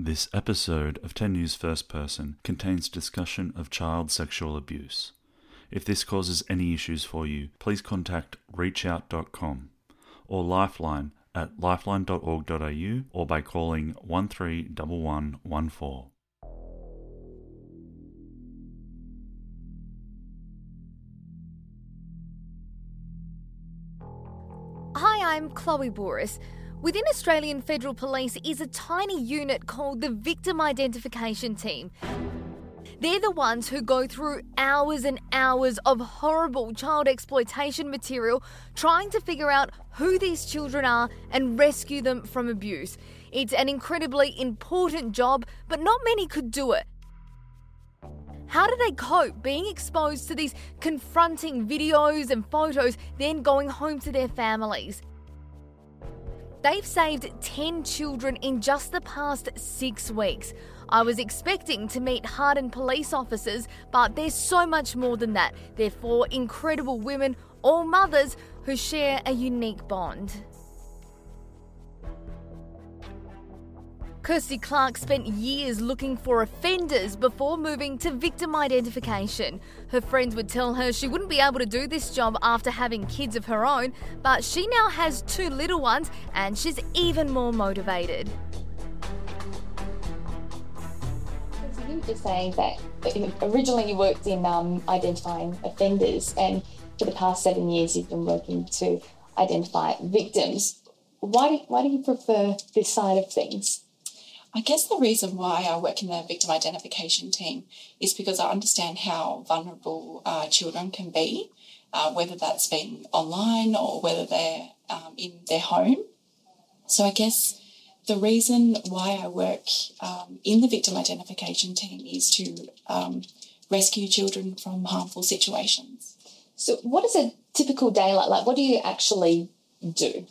This episode of 10 News First Person contains discussion of child sexual abuse. If this causes any issues for you, please contact reachout.com or Lifeline at lifeline.org.au or by calling 131114. Hi, I'm Chloe Bouris. Within Australian Federal Police is a tiny unit called the Victim Identification Team. They're the ones who go through hours and hours of horrible child exploitation material trying to figure out who these children are and rescue them from abuse. It's an incredibly important job, but not many could do it. How do they cope being exposed to these confronting videos and photos, then going home to their families? They've saved 10 children in just the past six weeks. I was expecting to meet hardened police officers, but there's so much more than that. They're four incredible women, all mothers, who share a unique bond. Kirsty Clark spent years looking for offenders before moving to victim identification. Her friends would tell her she wouldn't be able to do this job after having kids of her own, but she now has two little ones and she's even more motivated. So you were just saying that originally you worked in um, identifying offenders, and for the past seven years you've been working to identify victims. Why do, why do you prefer this side of things? I guess the reason why I work in the victim identification team is because I understand how vulnerable uh, children can be, uh, whether that's been online or whether they're um, in their home. So I guess the reason why I work um, in the victim identification team is to um, rescue children from harmful situations. So, what is a typical day like? Like, what do you actually do?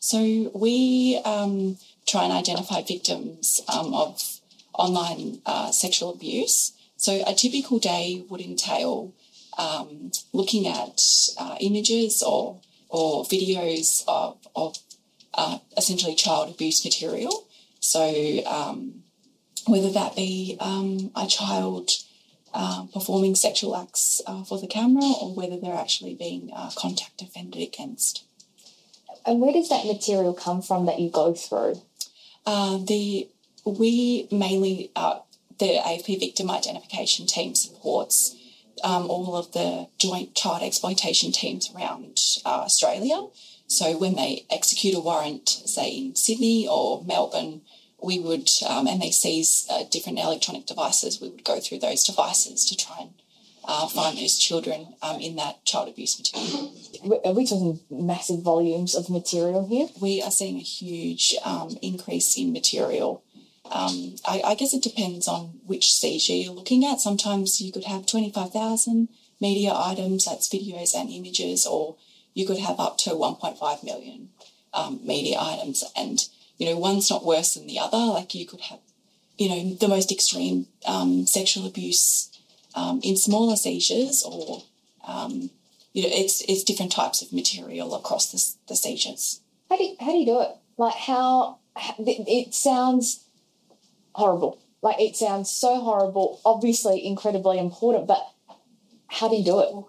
So, we um, try and identify victims um, of online uh, sexual abuse. So, a typical day would entail um, looking at uh, images or or videos of, of uh, essentially child abuse material. So, um, whether that be um, a child uh, performing sexual acts uh, for the camera or whether they're actually being uh, contact offended against. And where does that material come from that you go through? Uh, the we mainly uh, the AFP victim identification team supports um, all of the joint child exploitation teams around uh, Australia. So when they execute a warrant, say in Sydney or Melbourne, we would um, and they seize uh, different electronic devices. We would go through those devices to try and uh, find those children um, in that child abuse material. Are we talking massive volumes of material here? We are seeing a huge um, increase in material. Um, I, I, guess it depends on which seizure you're looking at. Sometimes you could have 25,000 media items, that's videos and images, or you could have up to 1.5 million um, media items. And, you know, one's not worse than the other. Like you could have, you know, the most extreme um, sexual abuse um, in smaller seizures or um, you know it's it's different types of material across the, the seizures. How do you, how do you do it? Like how, it sounds horrible. Like it sounds so horrible. Obviously, incredibly important, but how do you do it?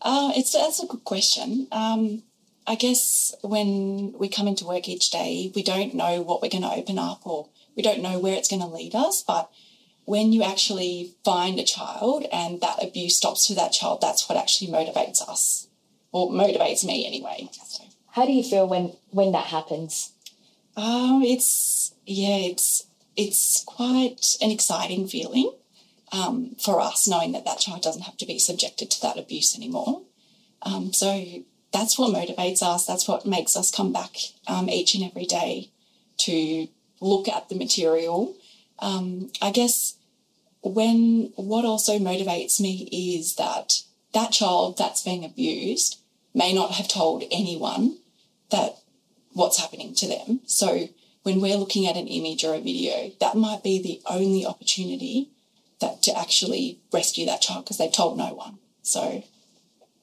Uh, it's that's a good question. Um, I guess when we come into work each day, we don't know what we're going to open up or we don't know where it's going to lead us, but when you actually find a child and that abuse stops for that child, that's what actually motivates us, or motivates me anyway. So. How do you feel when when that happens? Um, it's yeah, it's it's quite an exciting feeling um, for us, knowing that that child doesn't have to be subjected to that abuse anymore. Um, so that's what motivates us. That's what makes us come back um, each and every day to look at the material. Um, I guess when what also motivates me is that that child that's being abused may not have told anyone that what's happening to them. So when we're looking at an image or a video, that might be the only opportunity that to actually rescue that child because they've told no one. So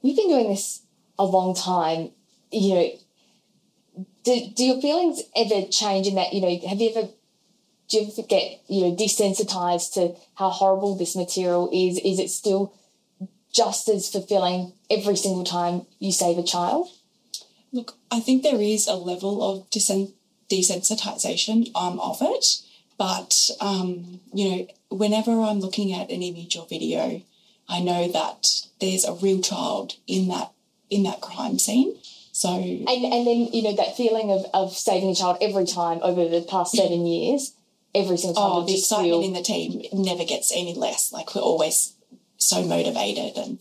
you've been doing this a long time. You know, do, do your feelings ever change in that? You know, have you ever do you ever get you know desensitized to how horrible this material is? Is it still just as fulfilling every single time you save a child? Look, I think there is a level of desen- desensitization um, of it, but um, you know, whenever I'm looking at an image or video, I know that there's a real child in that in that crime scene. So and and then you know that feeling of, of saving a child every time over the past seven years, every single time. Oh, the excitement in the team never gets any less. Like we're always so motivated and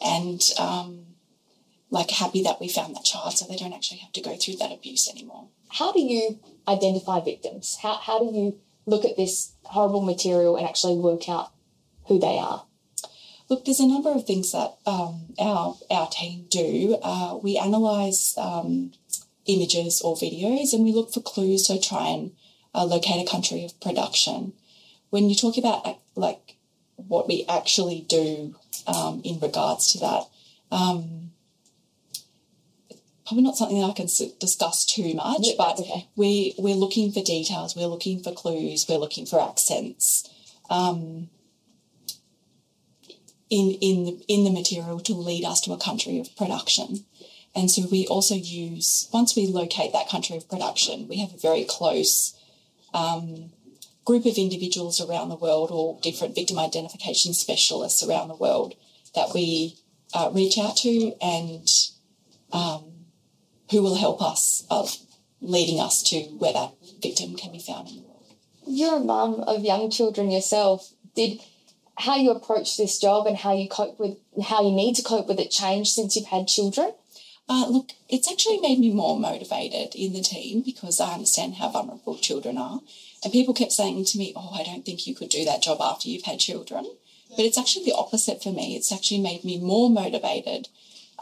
and um, like happy that we found that child so they don't actually have to go through that abuse anymore. How do you identify victims? How, how do you look at this horrible material and actually work out who they are? Look, there's a number of things that um, our our team do. Uh, we analyse um, images or videos, and we look for clues to try and uh, locate a country of production. When you talk about like what we actually do um, in regards to that, um, probably not something that I can discuss too much, yeah, but okay. we we're looking for details, we're looking for clues, we're looking for accents. Um, in, in, the, in the material to lead us to a country of production. And so we also use, once we locate that country of production, we have a very close um, group of individuals around the world or different victim identification specialists around the world that we uh, reach out to and um, who will help us of leading us to where that victim can be found in the world. You're a mum of young children yourself. Did how you approach this job and how you cope with how you need to cope with it change since you've had children? Uh, look, it's actually made me more motivated in the team because I understand how vulnerable children are. And people kept saying to me, Oh, I don't think you could do that job after you've had children. But it's actually the opposite for me. It's actually made me more motivated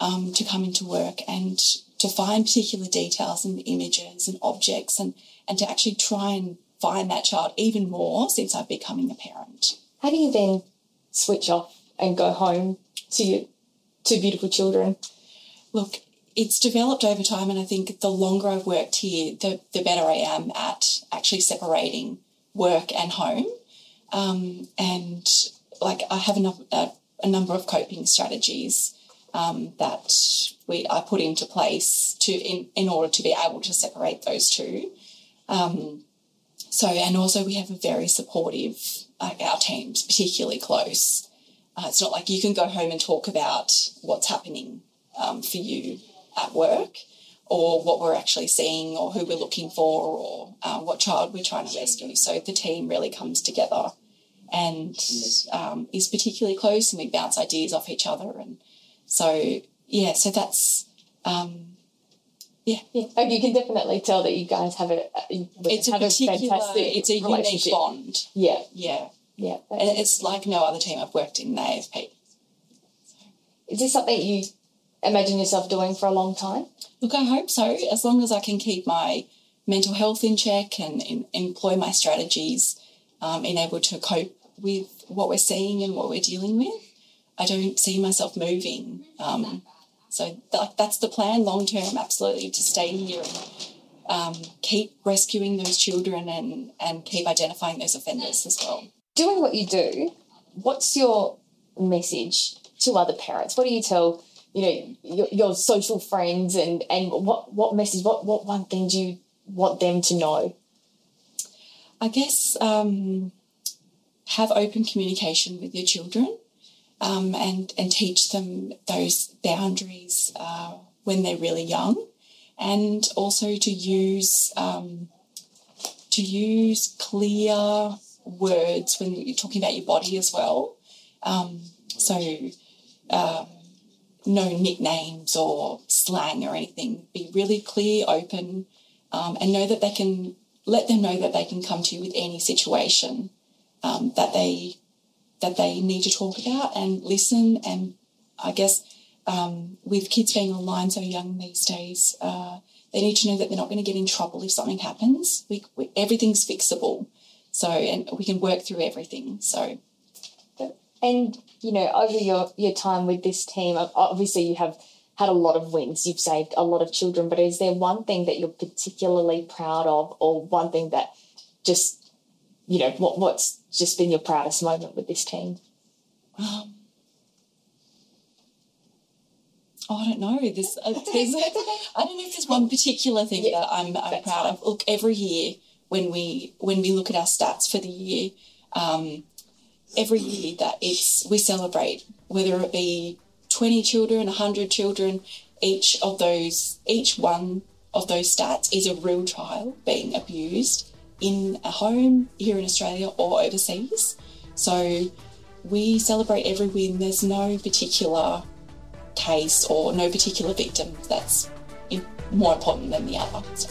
um, to come into work and to find particular details and images and objects and, and to actually try and find that child even more since I've becoming a parent. How do you then switch off and go home to your two beautiful children? Look, it's developed over time, and I think the longer I've worked here, the, the better I am at actually separating work and home. Um, and like I have a, a, a number of coping strategies um, that we I put into place to in, in order to be able to separate those two. Um, so and also we have a very supportive uh, our teams particularly close. Uh, it's not like you can go home and talk about what's happening um, for you at work or what we're actually seeing or who we're looking for or uh, what child we're trying to rescue. So the team really comes together and um, is particularly close and we bounce ideas off each other. And so, yeah, so that's. Um, yeah. yeah. Oh, you can definitely tell that you guys have a, it's have a, a fantastic it's a unique bond. Yeah. Yeah. Yeah. And it's like no other team I've worked in, the AFP. Is this something you imagine yourself doing for a long time? Look, I hope so. As long as I can keep my mental health in check and, and employ my strategies, um, and able to cope with what we're seeing and what we're dealing with, I don't see myself moving. Um, so th- that's the plan long term, absolutely, to stay here and um, keep rescuing those children and, and keep identifying those offenders as well. Doing what you do, what's your message to other parents? What do you tell you know your, your social friends and and what what message what what one thing do you want them to know? I guess um, have open communication with your children um, and and teach them those boundaries uh, when they're really young and also to use um, to use clear words when you're talking about your body as well. Um, so um, no nicknames or slang or anything. Be really clear, open, um, and know that they can let them know that they can come to you with any situation um, that they that they need to talk about and listen. And I guess um, with kids being online so young these days, uh, they need to know that they're not going to get in trouble if something happens. We, we, everything's fixable, so and we can work through everything. So, and you know, over your your time with this team, obviously you have had a lot of wins. You've saved a lot of children, but is there one thing that you're particularly proud of, or one thing that just you know what what's just been your proudest moment with this team? Um, oh, I don't know. There's, uh, there's I don't know if there's one particular thing yeah, that I'm, I'm proud fine. of. Look, every year when we when we look at our stats for the year, um, every year that it's we celebrate whether it be 20 children, 100 children, each of those, each one of those stats is a real child being abused in a home here in Australia or overseas. So we celebrate every win. There's no particular case or no particular victim that's more important than the other. So.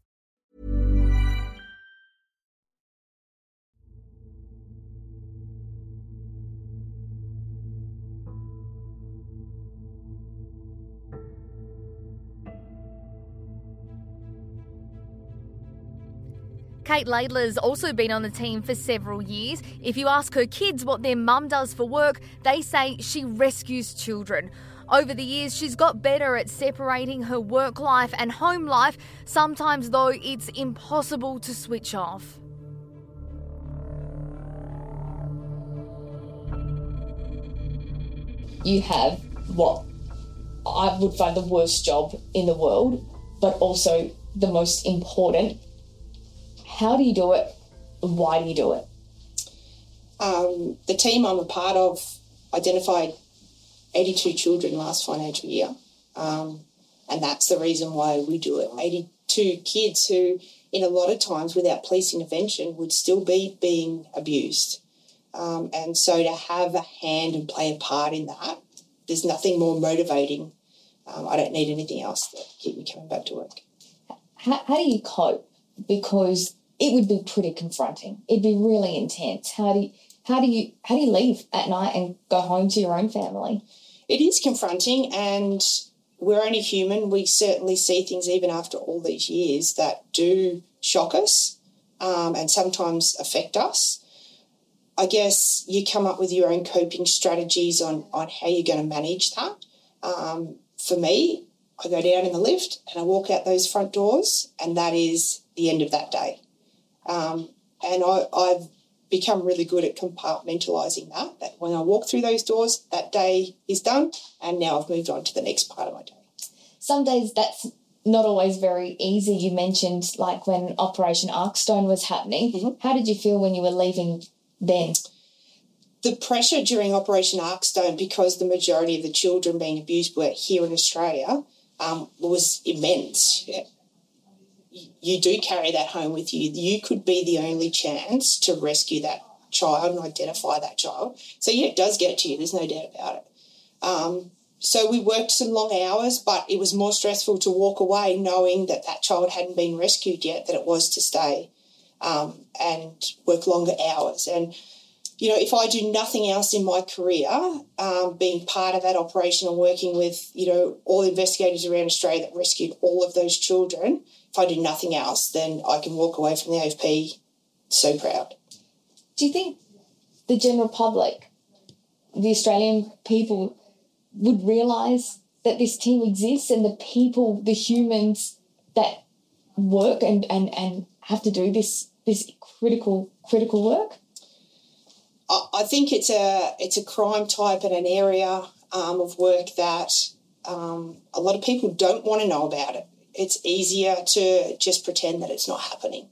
Kate Laidler's also been on the team for several years. If you ask her kids what their mum does for work, they say she rescues children. Over the years, she's got better at separating her work life and home life. Sometimes, though, it's impossible to switch off. You have what I would find the worst job in the world, but also the most important how do you do it? Why do you do it? Um, the team I'm a part of identified 82 children last financial year. Um, and that's the reason why we do it. 82 kids who, in a lot of times, without police intervention, would still be being abused. Um, and so to have a hand and play a part in that, there's nothing more motivating. Um, I don't need anything else to keep me coming back to work. How, how do you cope? Because it would be pretty confronting. It'd be really intense. How do you, how do you how do you leave at night and go home to your own family? It is confronting, and we're only human. We certainly see things even after all these years that do shock us um, and sometimes affect us. I guess you come up with your own coping strategies on on how you're going to manage that. Um, for me, I go down in the lift and I walk out those front doors, and that is the end of that day. Um, and I, I've become really good at compartmentalizing that. That when I walk through those doors, that day is done, and now I've moved on to the next part of my day. Some days that's not always very easy. You mentioned like when Operation Arkstone was happening. Mm-hmm. How did you feel when you were leaving then? The pressure during Operation Arkstone, because the majority of the children being abused were here in Australia, um, was immense you do carry that home with you. You could be the only chance to rescue that child and identify that child. So, yeah, it does get to you. There's no doubt about it. Um, so we worked some long hours, but it was more stressful to walk away knowing that that child hadn't been rescued yet than it was to stay um, and work longer hours. And, you know, if I do nothing else in my career, um, being part of that operation and working with, you know, all the investigators around Australia that rescued all of those children, if I do nothing else, then I can walk away from the AFP so proud. Do you think the general public, the Australian people, would realise that this team exists and the people, the humans that work and, and, and have to do this this critical critical work? I, think it's a it's a crime type and an area um, of work that um, a lot of people don't want to know about it. It's easier to just pretend that it's not happening,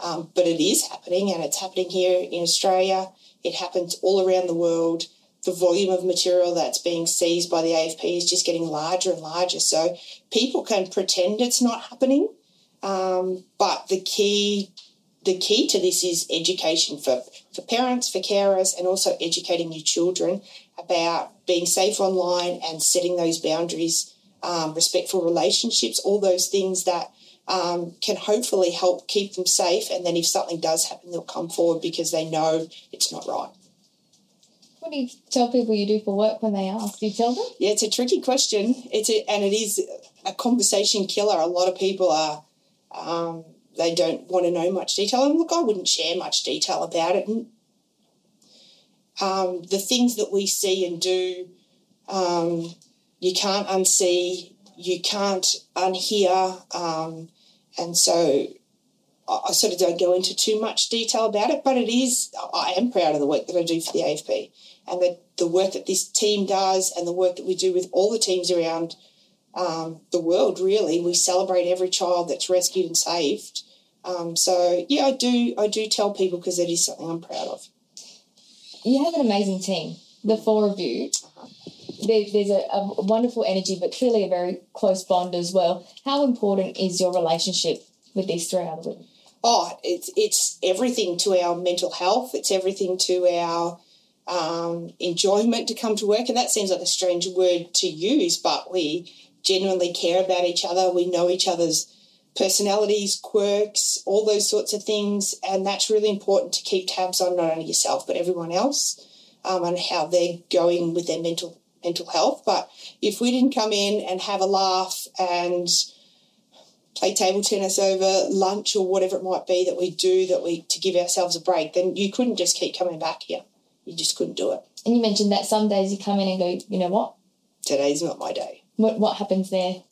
um, but it is happening, and it's happening here in Australia. It happens all around the world. The volume of material that's being seized by the AFP is just getting larger and larger. So people can pretend it's not happening, um, but the key the key to this is education for, for parents, for carers, and also educating your children about being safe online and setting those boundaries, um, respectful relationships, all those things that um, can hopefully help keep them safe. And then if something does happen, they'll come forward because they know it's not right. What do you tell people you do for work when they ask? Do you tell them? Yeah, it's a tricky question. It's a, and it is a conversation killer. A lot of people are um, they don't want to know much detail. And look, I wouldn't share much detail about it. And um, the things that we see and do, um, you can't unsee, you can't unhear. Um, and so I, I, sort of don't go into too much detail about it, but it is, I am proud of the work that I do for the AFP and the, the work that this team does and the work that we do with all the teams around um, the world, really. We celebrate every child that's rescued and saved. Um, so yeah, I do. I do tell people because it is something I'm proud of. You have an amazing team, the four of you. There, there's a, a wonderful energy, but clearly a very close bond as well. How important is your relationship with these three other women? Oh, it's it's everything to our mental health. It's everything to our um, enjoyment to come to work. And that seems like a strange word to use, but we genuinely care about each other. We know each other's personalities, quirks, all those sorts of things. And that's really important to keep tabs on not only yourself, but everyone else um, and how they're going with their mental mental health. But if we didn't come in and have a laugh and play table tennis over lunch or whatever it might be that we do that we to give ourselves a break, then you couldn't just keep coming back here. You just couldn't do it. And you mentioned that some days you come in and go, you know what? Today's not my day. What what happens there?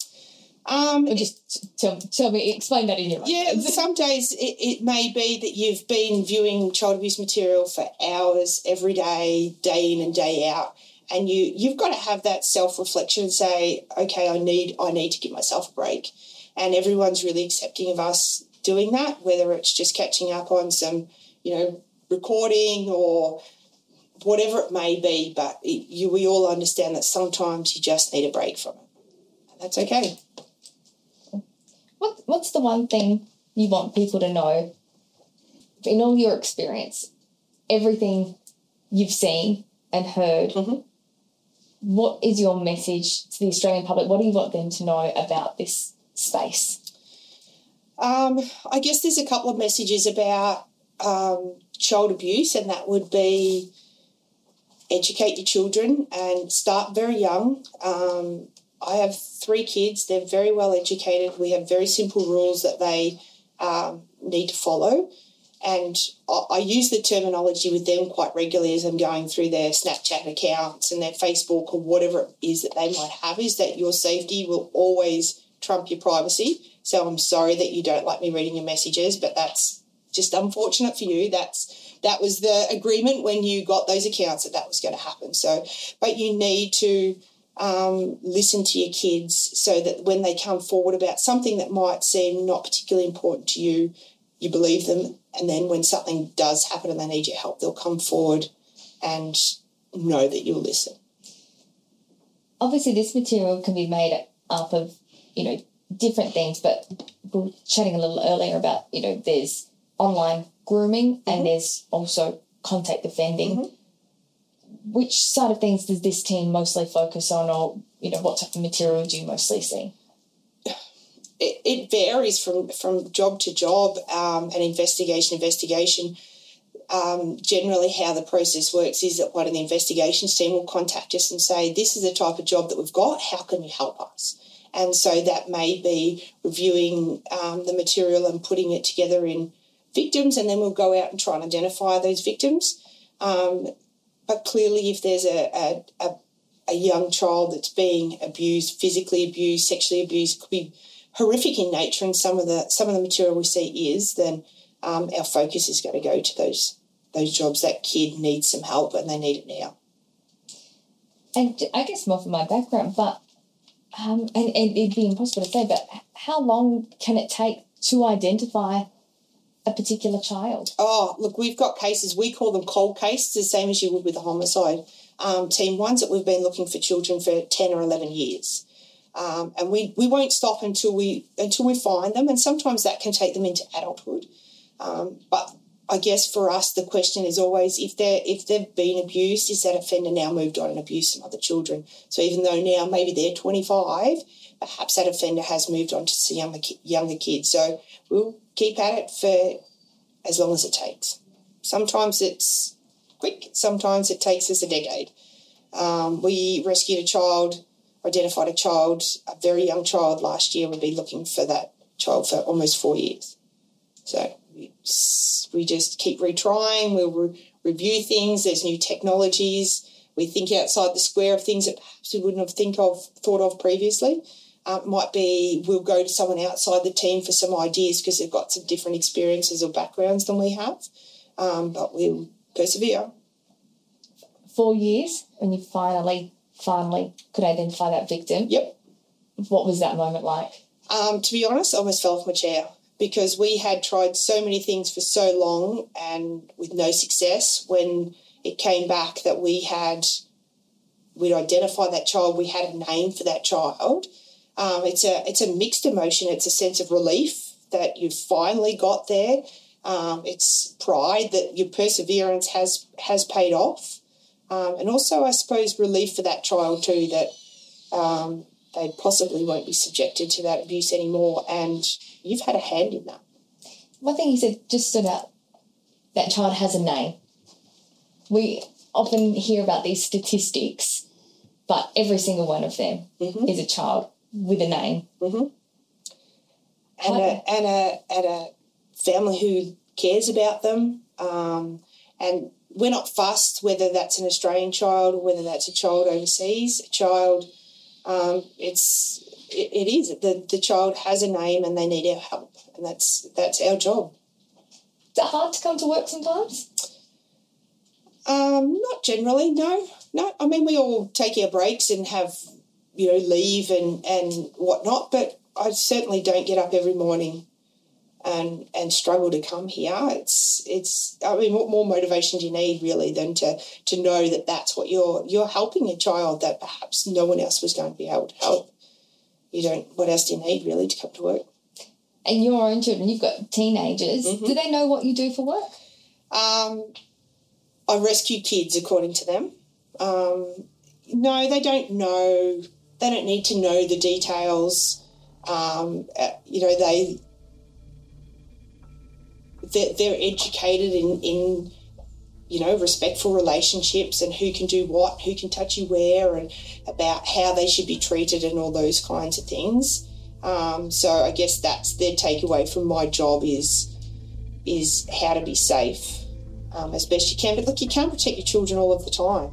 Um, or just tell, tell me, explain that in your Yeah, some days it, it may be that you've been viewing child abuse material for hours every day, day in and day out, and you you've got to have that self reflection and say, okay, I need I need to give myself a break, and everyone's really accepting of us doing that, whether it's just catching up on some, you know, recording or whatever it may be. But it, you, we all understand that sometimes you just need a break from it. And that's okay. What What's the one thing you want people to know in all your experience, everything you've seen and heard? Mm-hmm. What is your message to the Australian public? What do you want them to know about this space? Um, I guess there's a couple of messages about um, child abuse, and that would be educate your children and start very young. Um, I have three kids. They're very well educated. We have very simple rules that they um, need to follow. And I, I, use the terminology with them quite regularly as I'm going through their Snapchat accounts and their Facebook or whatever it is that they might have is that your safety will always trump your privacy. So I'm sorry that you don't like me reading your messages, but that's just unfortunate for you. That's that was the agreement when you got those accounts that that was going to happen. So, but you need to um, listen to your kids so that when they come forward about something that might seem not particularly important to you, you believe them. And then when something does happen and they need your help, they'll come forward and know that you'll listen. Obviously, this material can be made up of, you know, different things, but we were chatting a little earlier about, you know, there's online grooming mm-hmm. and there's also contact offending. Mm-hmm which side of things does this team mostly focus on, or you know, what type of material do you mostly see? It, it varies from from job to job um, and investigation investigation. Um, generally, how the process works is that one of the investigations team will contact us and say, "This is the type of job that we've got. How can you help us?" And so that may be reviewing um, the material and putting it together in victims, and then we'll go out and try and identify those victims. Um, but clearly, if there's a, a, a, a young child that's being abused, physically abused, sexually abused, could be horrific in nature and some of the some of the material we see is, then um, our focus is going to go to those those jobs that kid needs some help and they need it now. And I guess more from my background, but um, and, and it'd be impossible to say, but how long can it take to identify a particular child? Oh, look, we've got cases, we call them cold cases, the same as you would with a homicide um, team, ones that we've been looking for children for 10 or 11 years. Um, and we, we won't stop until we until we find them, and sometimes that can take them into adulthood. Um, but I guess for us, the question is always if they if they've been abused, is that offender now moved on and abused some other children? So even though now maybe they're 25, perhaps that offender has moved on to some younger younger kids. So we'll keep at it for as long as it takes. Sometimes it's quick. Sometimes it takes us a decade. Um, we rescued a child, identified a child, a very young child last year. We've been looking for that child for almost four years. So we just keep retrying. We'll re- review things. There's new technologies. We think outside the square of things that perhaps we wouldn't have think of thought of previously. Um, might be we'll go to someone outside the team for some ideas because they've got some different experiences or backgrounds than we have. Um, but we'll persevere. Four years when you finally, finally could identify that victim. Yep. What was that moment like? Um, to be honest, I almost fell off my chair because we had tried so many things for so long and with no success. When it came back that we had, we'd identified that child, we had a name for that child. Um, it's a it's a mixed emotion. It's a sense of relief that you've finally got there. Um, it's pride that your perseverance has has paid off, um, and also I suppose relief for that child too that um, they possibly won't be subjected to that abuse anymore. And you've had a hand in that. One thing you said just stood out that child has a name. We often hear about these statistics, but every single one of them mm-hmm. is a child with a name. Mm-hmm. And, a, and, a, and a family who cares about them. Um, and we're not fussed whether that's an Australian child or whether that's a child overseas. A child, um, it's it, it is the the child has a name and they need our help, and that's that's our job. Is it hard to come to work sometimes? Um, not generally, no, no. I mean, we all take our breaks and have you know leave and and whatnot, but I certainly don't get up every morning and and struggle to come here. It's it's. I mean, what more motivation do you need really than to to know that that's what you're you're helping a child that perhaps no one else was going to be able to help you don't, what else do you need really to come to work? And your own children, you've got teenagers. Mm-hmm. Do they know what you do for work? Um, I rescue kids, according to them. Um, no, they don't know. They don't need to know the details. Um, uh, you know, they they're, they're educated in, in you know, respectful relationships and who can do what, who can touch you where, and about how they should be treated and all those kinds of things. Um, so I guess that's their takeaway from my job is is how to be safe um, as best you can. But look, you can't protect your children all of the time.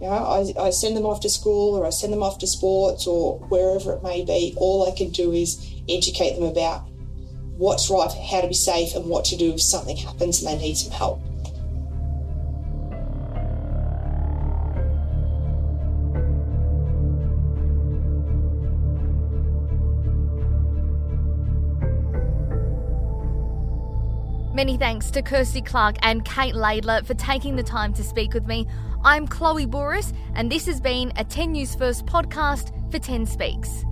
You know, I, I send them off to school or I send them off to sports or wherever it may be. All I can do is educate them about what's right, how to be safe, and what to do if something happens and they need some help. Many thanks to Kirsty Clark and Kate Laidler for taking the time to speak with me. I'm Chloe Bouris, and this has been a 10 News First podcast for 10 Speaks.